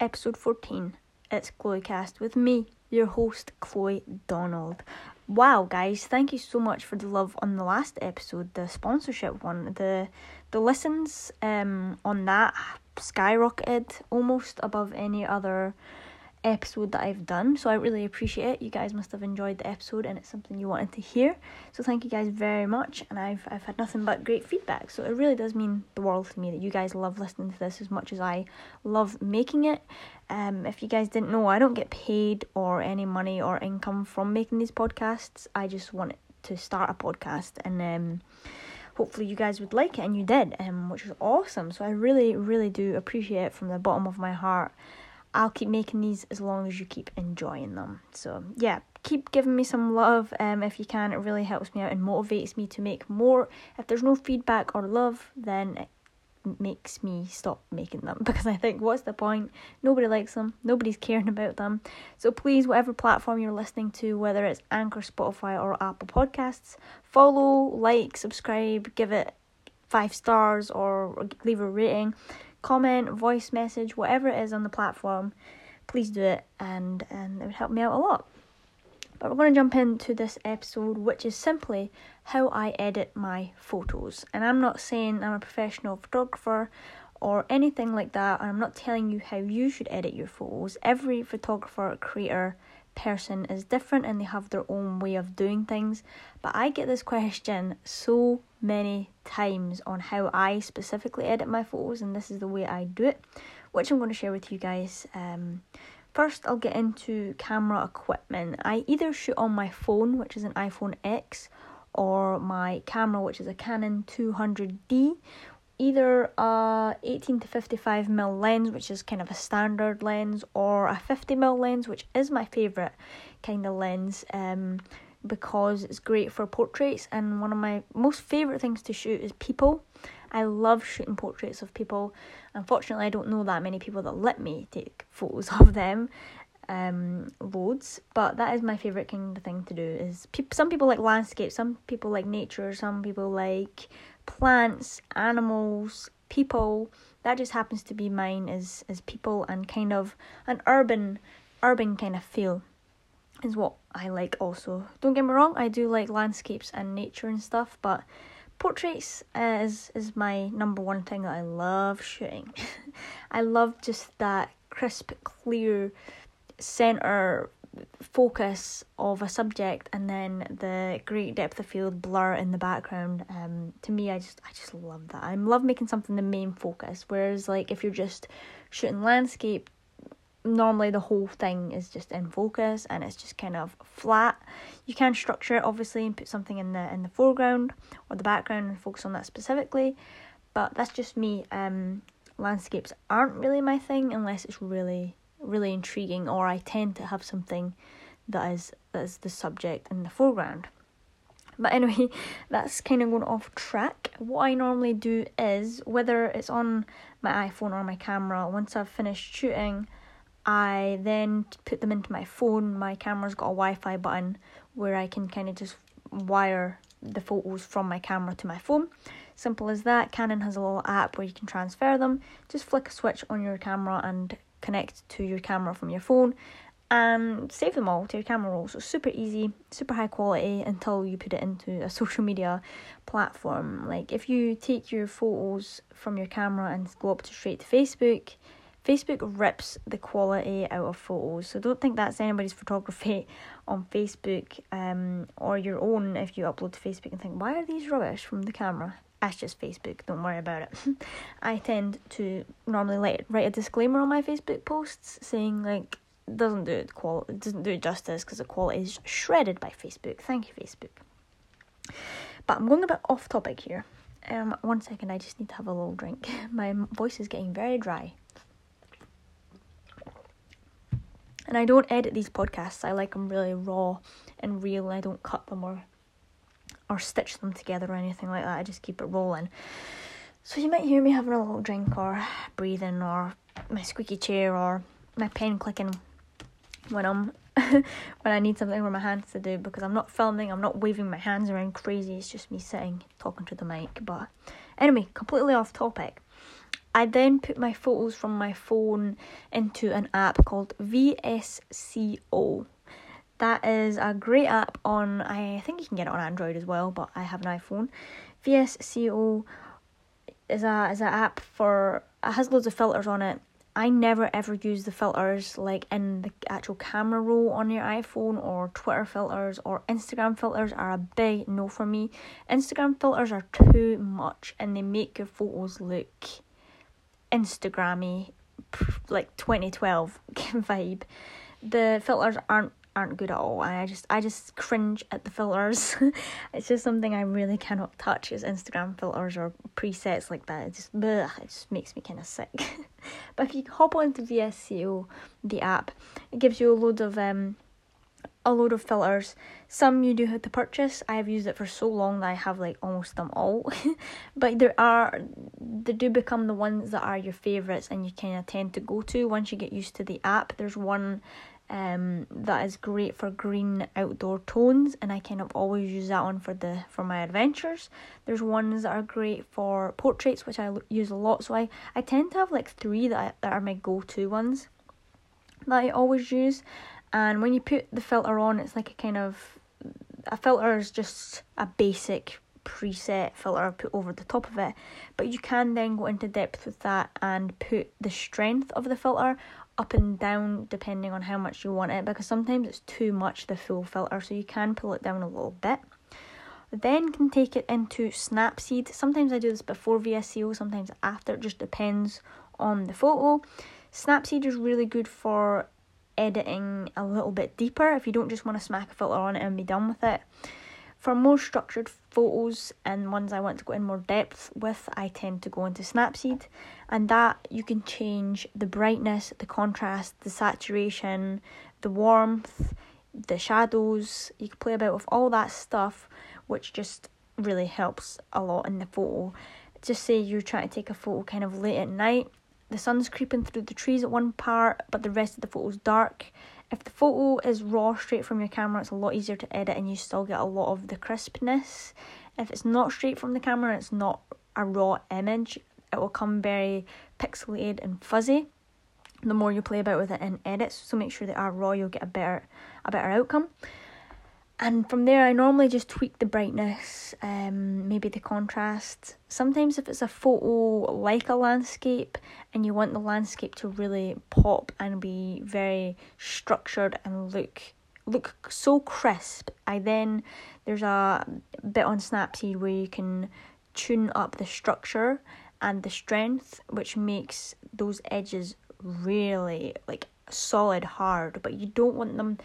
episode 14. It's Chloecast with me, your host, Chloe Donald. Wow, guys, thank you so much for the love on the last episode, the sponsorship one. The the listens um on that skyrocketed almost above any other episode that I've done. So I really appreciate it. You guys must have enjoyed the episode and it's something you wanted to hear. So thank you guys very much and I've I've had nothing but great feedback. So it really does mean the world to me that you guys love listening to this as much as I love making it. Um if you guys didn't know, I don't get paid or any money or income from making these podcasts. I just wanted to start a podcast and um hopefully you guys would like it and you did um which is awesome so i really really do appreciate it from the bottom of my heart I'll keep making these as long as you keep enjoying them. So yeah, keep giving me some love um, if you can. It really helps me out and motivates me to make more. If there's no feedback or love, then it makes me stop making them because I think what's the point? Nobody likes them. Nobody's caring about them. So please, whatever platform you're listening to, whether it's Anchor, Spotify, or Apple Podcasts, follow, like, subscribe, give it five stars, or leave a rating comment, voice message, whatever it is on the platform, please do it and, and it would help me out a lot. But we're going to jump into this episode, which is simply how I edit my photos. And I'm not saying I'm a professional photographer or anything like that, and I'm not telling you how you should edit your photos. Every photographer, creator, person is different and they have their own way of doing things. But I get this question so many times on how I specifically edit my photos, and this is the way I do it, which I'm going to share with you guys. Um, first, I'll get into camera equipment. I either shoot on my phone, which is an iPhone X, or my camera, which is a Canon 200D, either a 18 to 55 mil lens, which is kind of a standard lens, or a 50 mil lens, which is my favorite kind of lens. Um, because it's great for portraits and one of my most favorite things to shoot is people. I love shooting portraits of people. Unfortunately, I don't know that many people that let me take photos of them. Um, loads, but that is my favorite kind of thing to do. Is pe- some people like landscape, some people like nature, some people like plants, animals, people. That just happens to be mine is is people and kind of an urban urban kind of feel is what I like also. Don't get me wrong, I do like landscapes and nature and stuff, but portraits is is my number one thing that I love shooting. I love just that crisp, clear center focus of a subject and then the great depth of field blur in the background um to me i just i just love that i love making something the main focus whereas like if you're just shooting landscape normally the whole thing is just in focus and it's just kind of flat you can structure it obviously and put something in the in the foreground or the background and focus on that specifically but that's just me um landscapes aren't really my thing unless it's really really intriguing or I tend to have something that is that is the subject in the foreground. But anyway, that's kind of going off track. What I normally do is whether it's on my iPhone or my camera, once I've finished shooting, I then put them into my phone. My camera's got a Wi-Fi button where I can kind of just wire the photos from my camera to my phone. Simple as that. Canon has a little app where you can transfer them. Just flick a switch on your camera and connect to your camera from your phone and save them all to your camera roll. So super easy, super high quality until you put it into a social media platform. Like if you take your photos from your camera and go up to straight to Facebook, Facebook rips the quality out of photos. So don't think that's anybody's photography on Facebook um, or your own if you upload to Facebook and think, why are these rubbish from the camera? That's just Facebook. Don't worry about it. I tend to normally write a disclaimer on my Facebook posts saying like doesn't do it doesn't do it justice because the quality is shredded by Facebook. Thank you, Facebook. But I'm going a bit off topic here. Um, one second, I just need to have a little drink. My voice is getting very dry. And I don't edit these podcasts. I like them really raw and real. I don't cut them or or stitch them together or anything like that. I just keep it rolling. So you might hear me having a little drink or breathing or my squeaky chair or my pen clicking when I'm when I need something for my hands to do because I'm not filming, I'm not waving my hands around crazy, it's just me sitting talking to the mic. But anyway, completely off topic. I then put my photos from my phone into an app called VSCO. That is a great app on I think you can get it on Android as well, but I have an iPhone. VSCO is a is an app for it has loads of filters on it. I never ever use the filters like in the actual camera roll on your iPhone or Twitter filters or Instagram filters are a big no for me. Instagram filters are too much and they make your photos look Instagrammy like 2012 vibe. The filters aren't aren't good at all I just I just cringe at the filters. it's just something I really cannot touch is Instagram filters or presets like that. It just bleh, it just makes me kind of sick. but if you hop onto VSCO, the app, it gives you a load of um a load of filters. Some you do have to purchase. I have used it for so long that I have like almost them all. but there are they do become the ones that are your favourites and you kind of tend to go to once you get used to the app. There's one um that is great for green outdoor tones and I kind of always use that one for the for my adventures. There's ones that are great for portraits which I use a lot so I I tend to have like 3 that I, that are my go-to ones that I always use and when you put the filter on it's like a kind of a filter is just a basic preset filter put over the top of it. But you can then go into depth with that and put the strength of the filter up and down depending on how much you want it because sometimes it's too much the full filter so you can pull it down a little bit. Then can take it into snapseed sometimes i do this before vsco sometimes after. It just depends on the photo. Snapseed is really good for editing a little bit deeper if you don't just want to smack a filter on it and be done with it for more structured photos and ones I want to go in more depth with, I tend to go into Snapseed, and that you can change the brightness, the contrast, the saturation, the warmth, the shadows. You can play about with all that stuff, which just really helps a lot in the photo. Just say you're trying to take a photo kind of late at night, the sun's creeping through the trees at one part, but the rest of the photo's dark if the photo is raw straight from your camera, it's a lot easier to edit and you still get a lot of the crispness. If it's not straight from the camera, it's not a raw image, it will come very pixelated and fuzzy. The more you play about with it in edits, so make sure they are raw, you'll get a better a better outcome and from there I normally just tweak the brightness, um, maybe the contrast. Sometimes if it's a photo like a landscape and you want the landscape to really pop and be very structured and look look so crisp, I then there's a bit on Snapseed where you can tune up the structure and the strength, which makes those edges really like solid hard, but you don't want them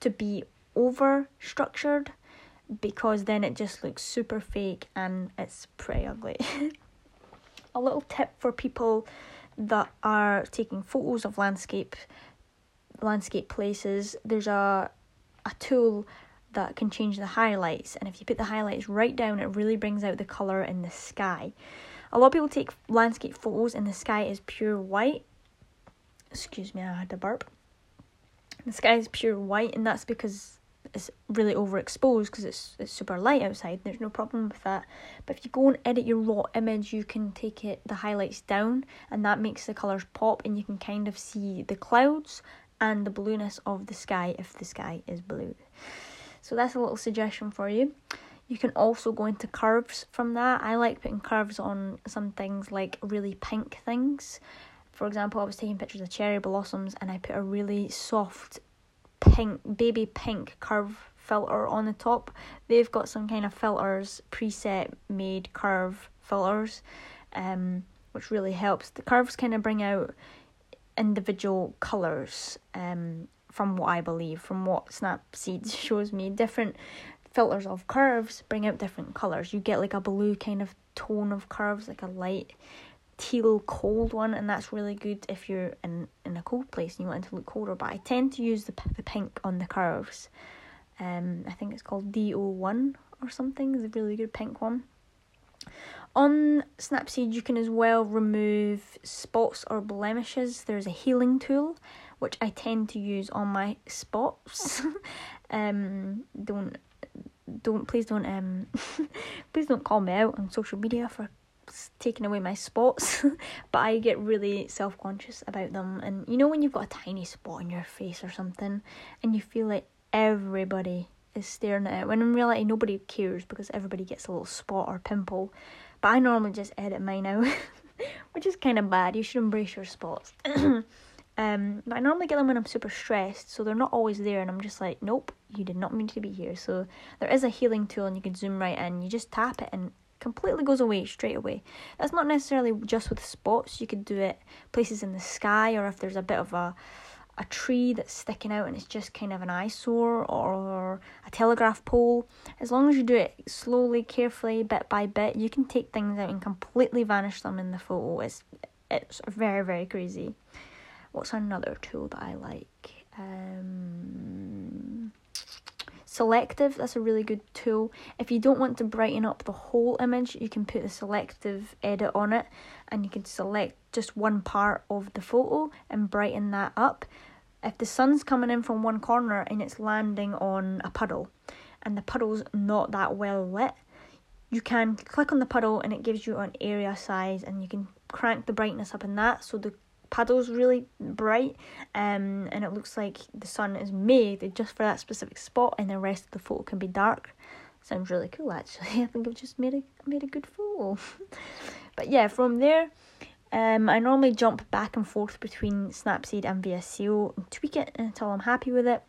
to be over structured because then it just looks super fake and it's pretty ugly. a little tip for people that are taking photos of landscape landscape places there's a a tool that can change the highlights and if you put the highlights right down it really brings out the color in the sky. A lot of people take landscape photos and the sky is pure white. Excuse me i had to burp. The sky is pure white and that's because is really overexposed because it's it's super light outside. There's no problem with that. But if you go and edit your raw image, you can take it the highlights down, and that makes the colors pop, and you can kind of see the clouds and the blueness of the sky if the sky is blue. So that's a little suggestion for you. You can also go into curves from that. I like putting curves on some things like really pink things. For example, I was taking pictures of cherry blossoms and I put a really soft pink baby pink curve filter on the top. They've got some kind of filters preset made curve filters, um, which really helps. The curves kind of bring out individual colors. Um, from what I believe, from what Snapseed shows me, different filters of curves bring out different colors. You get like a blue kind of tone of curves, like a light teal cold one and that's really good if you're in, in a cold place and you want it to look colder but I tend to use the, the pink on the curves. Um I think it's called DO1 or something it's a really good pink one. On Snapseed you can as well remove spots or blemishes. There's a healing tool which I tend to use on my spots. Um don't don't please don't um please don't call me out on social media for taking away my spots, but I get really self conscious about them. And you know when you've got a tiny spot on your face or something, and you feel like everybody is staring at it, when in reality nobody cares because everybody gets a little spot or pimple. But I normally just edit mine out, which is kind of bad. You should embrace your spots. Um, but I normally get them when I'm super stressed, so they're not always there, and I'm just like, nope, you did not mean to be here. So there is a healing tool, and you can zoom right in. You just tap it, and completely goes away straight away. That's not necessarily just with spots. You could do it places in the sky, or if there's a bit of a a tree that's sticking out and it's just kind of an eyesore or a telegraph pole. As long as you do it slowly, carefully, bit by bit, you can take things out and completely vanish them in the photo. It's it's very very crazy. What's another tool that I like? Um, selective, that's a really good tool. If you don't want to brighten up the whole image, you can put the selective edit on it and you can select just one part of the photo and brighten that up. If the sun's coming in from one corner and it's landing on a puddle and the puddle's not that well lit, you can click on the puddle and it gives you an area size and you can crank the brightness up in that so the puddle's really bright um, and it looks like the sun is made just for that specific spot and the rest of the photo can be dark sounds really cool actually i think i've just made a made a good photo but yeah from there um, I normally jump back and forth between Snapseed and VSCO and tweak it until I'm happy with it,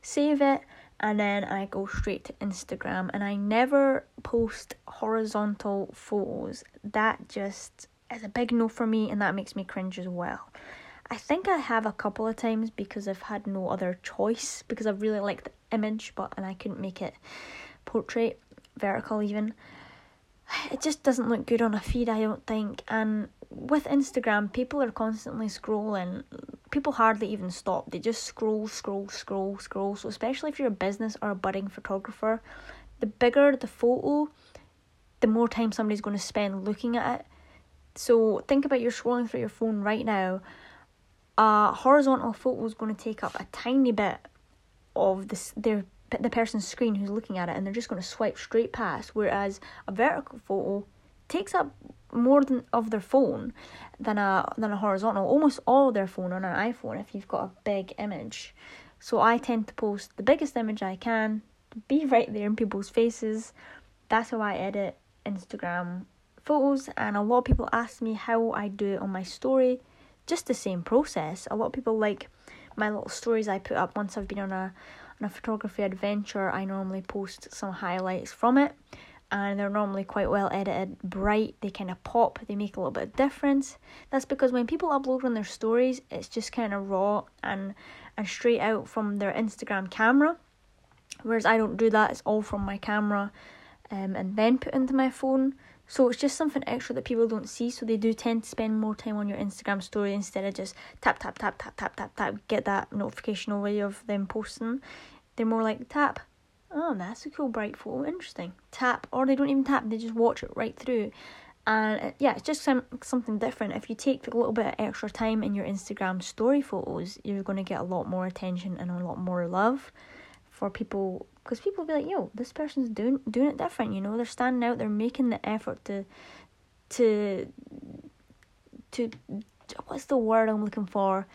save it, and then I go straight to Instagram. And I never post horizontal photos. That just is a big no for me, and that makes me cringe as well. I think I have a couple of times because I've had no other choice because I really like the image, but and I couldn't make it portrait vertical even. It just doesn't look good on a feed, I don't think. And with Instagram, people are constantly scrolling. People hardly even stop. They just scroll, scroll, scroll, scroll. So especially if you're a business or a budding photographer, the bigger the photo, the more time somebody's going to spend looking at it so think about you're scrolling through your phone right now. A horizontal photo is going to take up a tiny bit of this their the person's screen who's looking at it, and they're just going to swipe straight past. Whereas a vertical photo takes up more than of their phone than a than a horizontal. Almost all their phone on an iPhone if you've got a big image. So I tend to post the biggest image I can, be right there in people's faces. That's how I edit Instagram photos, and a lot of people ask me how I do it on my story. Just the same process. A lot of people like my little stories I put up once I've been on a on a photography adventure. I normally post some highlights from it, and they're normally quite well edited, bright. They kind of pop. They make a little bit of difference. That's because when people upload on their stories, it's just kind of raw and and straight out from their Instagram camera. Whereas I don't do that. It's all from my camera, um, and then put into my phone. So it's just something extra that people don't see. So they do tend to spend more time on your Instagram story instead of just tap tap tap tap tap tap tap get that notification away of them posting. They're more like tap. Oh, that's a cool bright photo. Interesting. Tap, or they don't even tap. They just watch it right through. And uh, yeah, it's just some, something different. If you take a little bit of extra time in your Instagram story photos, you're going to get a lot more attention and a lot more love for people because people will be like, yo, this person's doing doing it different. You know, they're standing out. They're making the effort to to to what's the word I'm looking for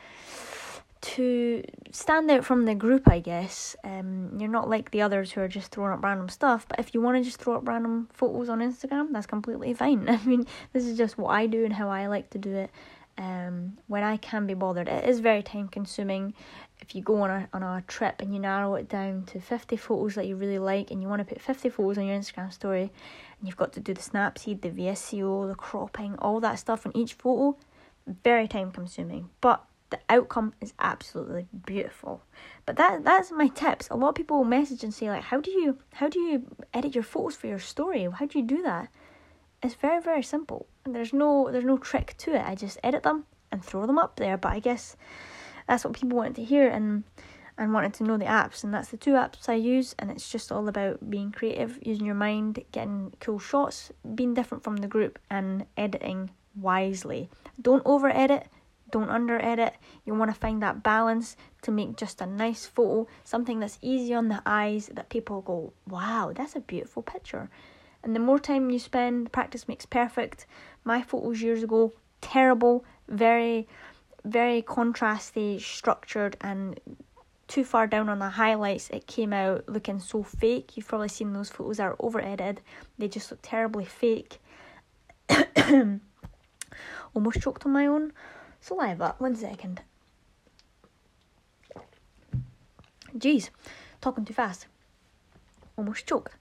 to stand out from the group, I guess. Um, you're not like the others who are just throwing up random stuff. But if you want to just throw up random photos on Instagram, that's completely fine. I mean, this is just what I do and how I like to do it. Um, when I can be bothered, it is very time consuming if you go on a on a trip and you narrow it down to 50 photos that you really like and you want to put 50 photos on your Instagram story and you've got to do the snapseed, the VSCO, the cropping, all that stuff on each photo, very time consuming. But the outcome is absolutely beautiful. But that that's my tips. A lot of people message and say like how do you how do you edit your photos for your story? How do you do that? It's very, very simple. There's no there's no trick to it. I just edit them and throw them up there. But I guess that's what people wanted to hear and and wanted to know the apps and that's the two apps I use and it's just all about being creative, using your mind, getting cool shots, being different from the group and editing wisely. Don't over edit, don't under edit. You want to find that balance to make just a nice photo, something that's easy on the eyes that people go, "Wow, that's a beautiful picture." And the more time you spend, practice makes perfect. My photos years ago, terrible, very, very contrasty, structured, and too far down on the highlights. It came out looking so fake. You've probably seen those photos are over edited. They just look terribly fake. Almost choked on my own saliva. One second. Jeez, talking too fast. Almost choked.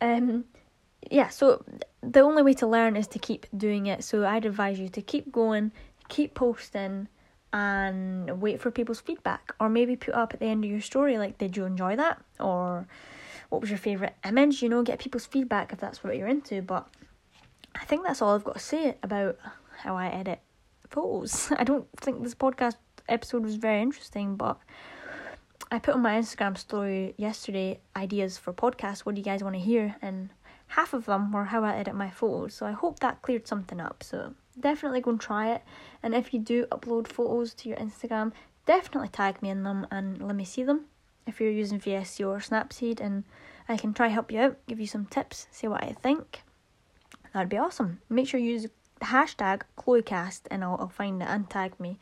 Um, yeah, so the only way to learn is to keep doing it. So I'd advise you to keep going, keep posting, and wait for people's feedback. Or maybe put up at the end of your story, like, did you enjoy that? Or what was your favourite image? You know, get people's feedback if that's what you're into. But I think that's all I've got to say about how I edit photos. I don't think this podcast episode was very interesting, but I put on my Instagram story yesterday ideas for podcasts. What do you guys want to hear? And half of them were how I edit my photos. So I hope that cleared something up. So definitely go and try it. And if you do upload photos to your Instagram, definitely tag me in them and let me see them. If you're using VSCO or Snapseed, and I can try help you out, give you some tips, see what I think. That'd be awesome. Make sure you use the hashtag ChloeCast and I'll, I'll find it and tag me.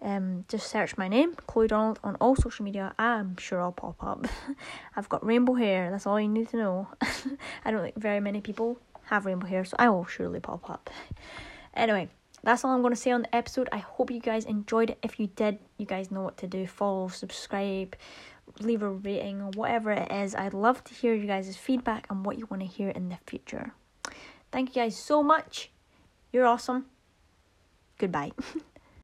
Um, just search my name, Chloe Donald, on all social media. I'm sure I'll pop up. I've got rainbow hair. That's all you need to know. I don't think very many people have rainbow hair, so I will surely pop up. Anyway, that's all I'm going to say on the episode. I hope you guys enjoyed it. If you did, you guys know what to do. Follow, subscribe, leave a rating, or whatever it is. I'd love to hear you guys' feedback and what you want to hear in the future. Thank you guys so much. You're awesome. Goodbye.